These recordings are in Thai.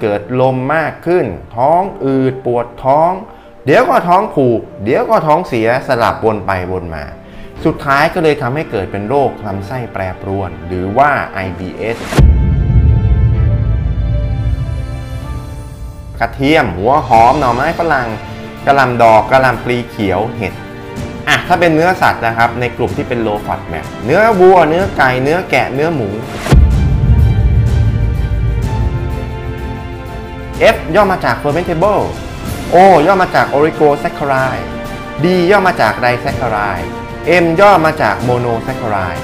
เกิดลมมากขึ้น ท้องอืดปวดท้อง เดี๋ยวก็ท้องผูก เดี๋ยวก็ท้องเสียสลับวนไปวนมา สุดท้ายก็เลยทำให้เกิดเป็นโรคลำไส้แปรปรวน หรือว่า IBS กระเทียม หัวหอมหน่อไม้ฝรั่งกระลำดอกกระลำปลีเขียวเห็ดอะถ้าเป็นเนื้อสัตว์นะครับ ในกลุ่มที่เป็นโลฟอดแมเนื้อวัว เนื้อไก่ เนื้อแกะ เนื้อหมู F ย่อมาจาก fermentable O ย่อมาจาก oligosaccharide D ย่อมาจาก disaccharide M ย่อมาจาก monosaccharide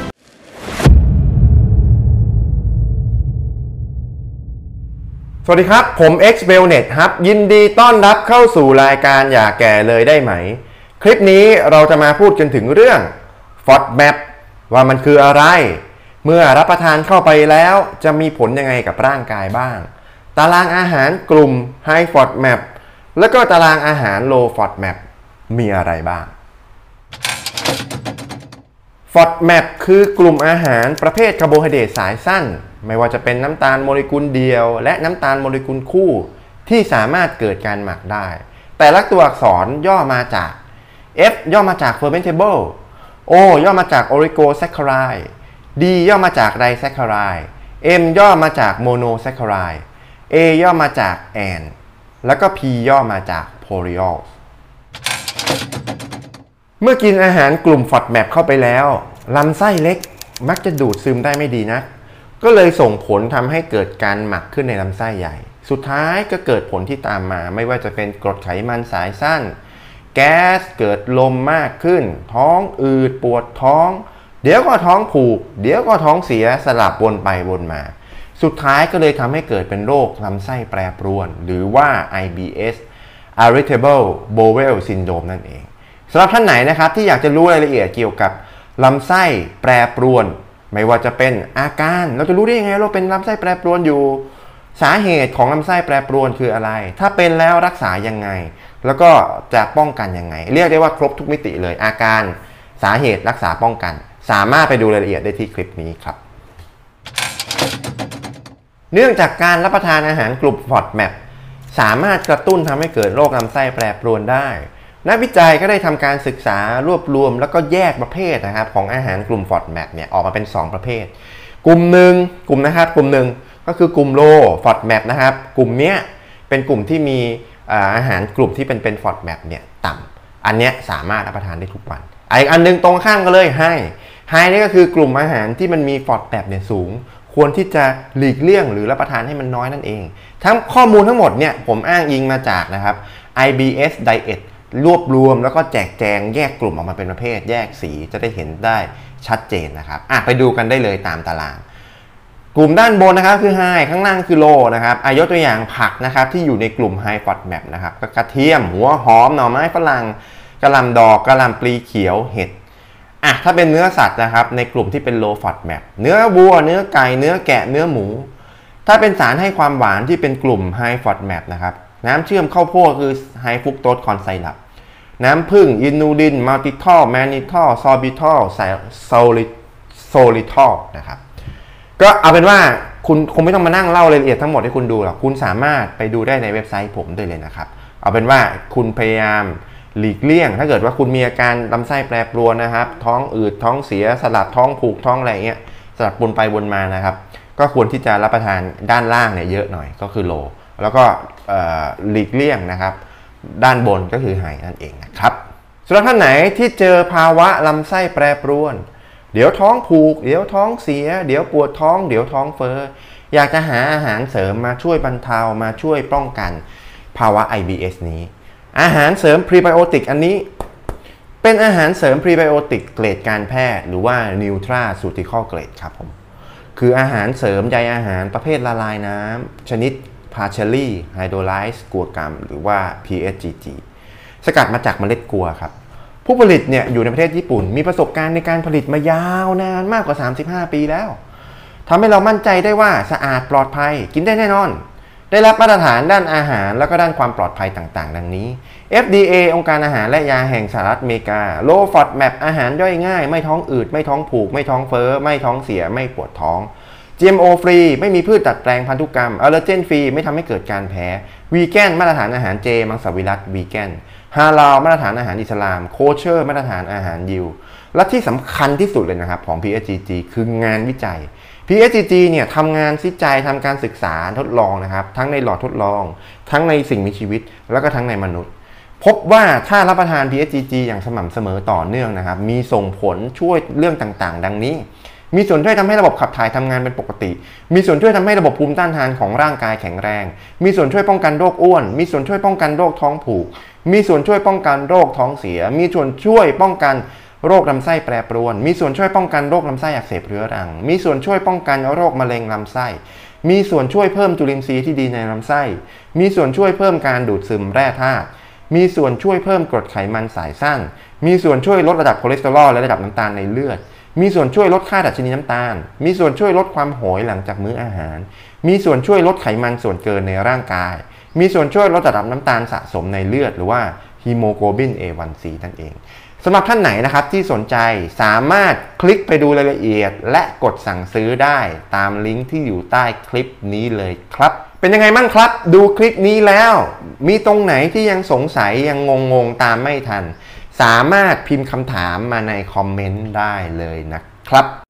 สวัสดีครับ ผม X w e l n e t ครับ ยินดีต้อนรับเข้าสู่รายการอย่าแก่เลยได้ไหม คลิปนี้เราจะมาพูดกันถึงเรื่อง FODMAP ว่ามันคืออะไร เมื่อรับประทานเข้าไปแล้วจะมีผลยังไงกับร่างกายบ้าง ตารางอาหารกลุ่ม High FODMAP แล้วก็ตารางอาหาร Low FODMAP มีอะไรบ้าง FODMAP คือกลุ่มอาหารประเภทคาร์โบไฮเดรตสายสั้น ไม่ว่าจะเป็นน้ำตาลโมเลกุลเดียว และน้ำตาลโมเลกุลคู่ ที่สามารถเกิดการหมักได้ แต่ละตัวอักษรย่อมาจาก F ย่อมาจาก fermentable O ย่อมาจาก oligosaccharide D ย่อมาจาก disaccharide M ย่อมาจาก monosaccharide A ย่อมาจาก AN แล้วก็ P ย่อมาจาก polyol เมื่อกินอาหารกลุ่ม FODMAP เข้าไปแล้วลำไส้เล็กมักจะดูดซึมได้ไม่ดีนะ ก็เลยส่งผลทำให้เกิดการหมักขึ้นในลำไส้ใหญ่ สุดท้ายก็เกิดผลที่ตามมา ไม่ว่าจะเป็นกรดไขมันสายสั้น แก๊สเกิดลมมากขึ้น ท้องอืดปวดท้อง เดี๋ยวก็ท้องผูก เดี๋ยวก็ท้องเสียสลับวนไปวนมา สุดท้ายก็เลยทำให้เกิดเป็นโรคลำไส้แปรปรวน หรือว่า IBS Irritable Bowel Syndrome นั่นเองสำหรับท่านไหนนะครับที่อยากจะรู้รายละเอียดเกี่ยวกับลำไส้แปรปรวน ไม่ว่าจะเป็นอาการ เราจะรู้ได้ยังไงเราเป็นลำไส้แปรปรวนอยู่ สาเหตุของลำไส้แปรปรวนคืออะไร ถ้าเป็นแล้วรักษายังไง แล้วก็จะป้องกันยังไง เรียกได้ว่าครบทุกมิติเลยอาการสาเหตุรักษาป้องกัน สามารถไปดูรายละเอียดได้ที่คลิปนี้ครับ เนื่องจากการรับประทานอาหารกลุ่ม FODMAP สามารถกระตุ้นทำให้เกิดโรคลำไส้แปรปรวนได้ นักวิจัยก็ได้ทำการศึกษารวบรวมแล้วก็แยกประเภทนะครับของอาหารกลุ่ม FODMAP เนี่ยออกมาเป็น 2 ประเภท กลุ่มหนึ่งกลุ่มนะครับกลุ่มหนึ่งก็คือกลุ่มโล FODMAP นะครับ กลุ่มเนี้ยเป็นกลุ่มที่มีอาหารกลุ่มที่เป็นเป็น FODMAP เนี่ยต่ำอันเนี้ยสามารถรับประทานได้ทุกวันอีกอันนึงตรงข้ามกันเลยไฮไฮนี่ก็คือกลุ่มอาหารที่มันมี FODMAP เนี่ยสูง ควรที่จะหลีกเลี่ยงหรือรับประทานให้มันน้อยนั่นเอง ทั้งข้อมูลทั้งหมดเนี่ยผมอ้างอิงมาจากนะครับ IBS Diet รวบรวมแล้วก็แจกแจงแยกกลุ่มออกมาเป็นประเภท แยกสีจะได้เห็นได้ชัดเจนนะครับอะไปดูกันได้เลยตามตาราง กลุ่มด้านบนนะครับคือ High ข้างล่างคือ Low นะครับอายกตัวอย่างผักนะครับที่อยู่ในกลุ่ม High FODMAP นะครับก็กระเทียม หัวหอม หน่อไม้ฝรั่งกระลำดอกกระลำปลีเขียวเห็ด อะถ้าเป็นเนื้อสัตว์นะครับ ในกลุ่มที่เป็น Low FODMAP เนื้อวัว เนื้อไก่ เนื้อแกะ เนื้อหมู ถ้าเป็นสารให้ความหวานที่เป็นกลุ่ม High FODMAP นะครับ น้ำเชื่อมข้าวโพดคือ High Fructose Corn Syrup น้ำผึ้ง inulin maltitol mannitol sorbitol xyli xylitol นะครับ ก็เอาเป็นว่าคุณคงไม่ต้องมานั่งเล่ารายละเอียดทั้งหมดให้คุณดูหรอก คุณสามารถไปดูได้ในเว็บไซต์ผมได้เลยนะครับ เอาเป็นว่าคุณพยายาม หลีกเลี่ยง ถ้าเกิดว่าคุณมีอาการลำไส้แปรปรวนนะครับ ท้องอืดท้องเสียสลับท้องผูกท้องอะไรเงี้ยสลับวนไปวนมานะครับ ก็ควรที่จะรับประทานด้านล่างเนี่ยเยอะหน่อยก็คือ Low แล้วก็หลีกเลี่ยงนะครับ ด้านบนก็คือ High นั่นเองนะครับสำหรับท่านไหนที่เจอภาวะลำไส้แปรปรวน เดี๋ยวท้องผูก เดี๋ยวท้องเสีย เดี๋ยวปวดท้อง เดี๋ยวท้องเฟ้ออยากจะหาอาหารเสริมมาช่วยบรรเทามาช่วยป้องกันภาวะ IBS นี้ อาหารเสริมพรีไบโอติกอันนี้ เป็นอาหารเสริมพรีไบโอติกเกรดการแพทย์ หรือว่า Nutra s u t i c a l Grade ครับผม คืออาหารเสริมใยอาหารประเภทละลายน้ำชนิด partially hydrolyzed กัวกรัมหรือว่า PSGG สกัดมาจากเมล็ดกัวครับ ผู้ผลิตเนี่ยอยู่ในประเทศญี่ปุ่น มีประสบการณ์ในการผลิตมายาวนานมากกว่า 35 ปีแล้วทำให้เรามั่นใจได้ว่าสะอาดปลอดภัยกินได้แน่นอน ได้รับมาตรฐานด้านอาหาร แล้วก็ด้านความปลอดภัยต่างๆ ดังนี้ FDA องค์การอาหารและยาแห่งสหรัฐอเมริกา Low FODMAP อาหารย่อยง่าย ไม่ท้องอืด ไม่ท้องผูก ไม่ท้องเฟ้อ ไม่ท้องเสีย ไม่ปวดท้อง GMO ฟรี ไม่มีพืชดัดแปลงพันธุกรรมอ l ล e เจนฟรี ไม่ทำให้เกิดการแพ้ วีแกน มาตรฐานอาหารเจ มังสวิรัตวีแกน ฮาลาลมาตรฐานอาหารอิสลาม โคเชอร์ มาตรฐานอาหารยิว และที่สำคัญที่สุดเลยนะครับของ PSGG คืองานวิจัย PSG เนี่ยทำงานวิจัยทำการศึกษาทดลองนะครับ ทั้งในหลอดทดลอง ทั้งในสิ่งมีชีวิต แล้วก็ทั้งในมนุษย์ พบว่าถ้ารับประทาน PSGG อย่างสม่ำเสมอต่อเนื่องนะครับ มีส่งผลช่วยเรื่องต่างๆ ดังนี้ มีส่วนช่วยทำให้ระบบขับถ่ายทำงานเป็นปกติ มีส่วนช่วยทำให้ระบบภูมิต้านทานของร่างกายแข็งแรง มีส่วนช่วยป้องกันโรคอ้วน มีส่วนช่วยป้องกันโรคท้องผูก มีส่วนช่วยป้องกันโรคท้องเสีย มีส่วนช่วยป้องกัน โรคลำไส้แปรปรวน มีส่วนช่วยป้องกันโรคลำไส้อักเสบเรื้อรัง มีส่วนช่วยป้องกันโรคมะเร็งลำไส้ มีส่วนช่วยเพิ่มจุลินทรีย์ที่ดีในลำไส้ มีส่วนช่วยเพิ่มการดูดซึมแร่ธาตุ มีส่วนช่วยเพิ่มกรดไขมันสายสั้น มีส่วนช่วยลดระดับคอเลสเตอรอลและระดับน้ำตาลในเลือด มีส่วนช่วยลดค่าดัชนีน้ำตาล มีส่วนช่วยลดความโหยหลังจากมื้ออาหาร มีส่วนช่วยลดไขมันส่วนเกินในร่างกาย มีส่วนช่วยลดระดับน้ำตาลสะสมในเลือด หรือว่าฮีโมโกลบิน A1C นั่นเอง สำหรับท่านไหนนะครับที่สนใจสามารถคลิกไปดูรายละเอียด และกดสั่งซื้อได้ตามลิงก์ที่อยู่ใต้คลิปนี้เลยครับ เป็นยังไงบ้างครับ ดูคลิปนี้แล้ว มีตรงไหนที่ยังสงสัยยังงงๆตามไม่ทัน สามารถพิมพ์คำถามมาในคอมเมนต์ได้เลยนะครับ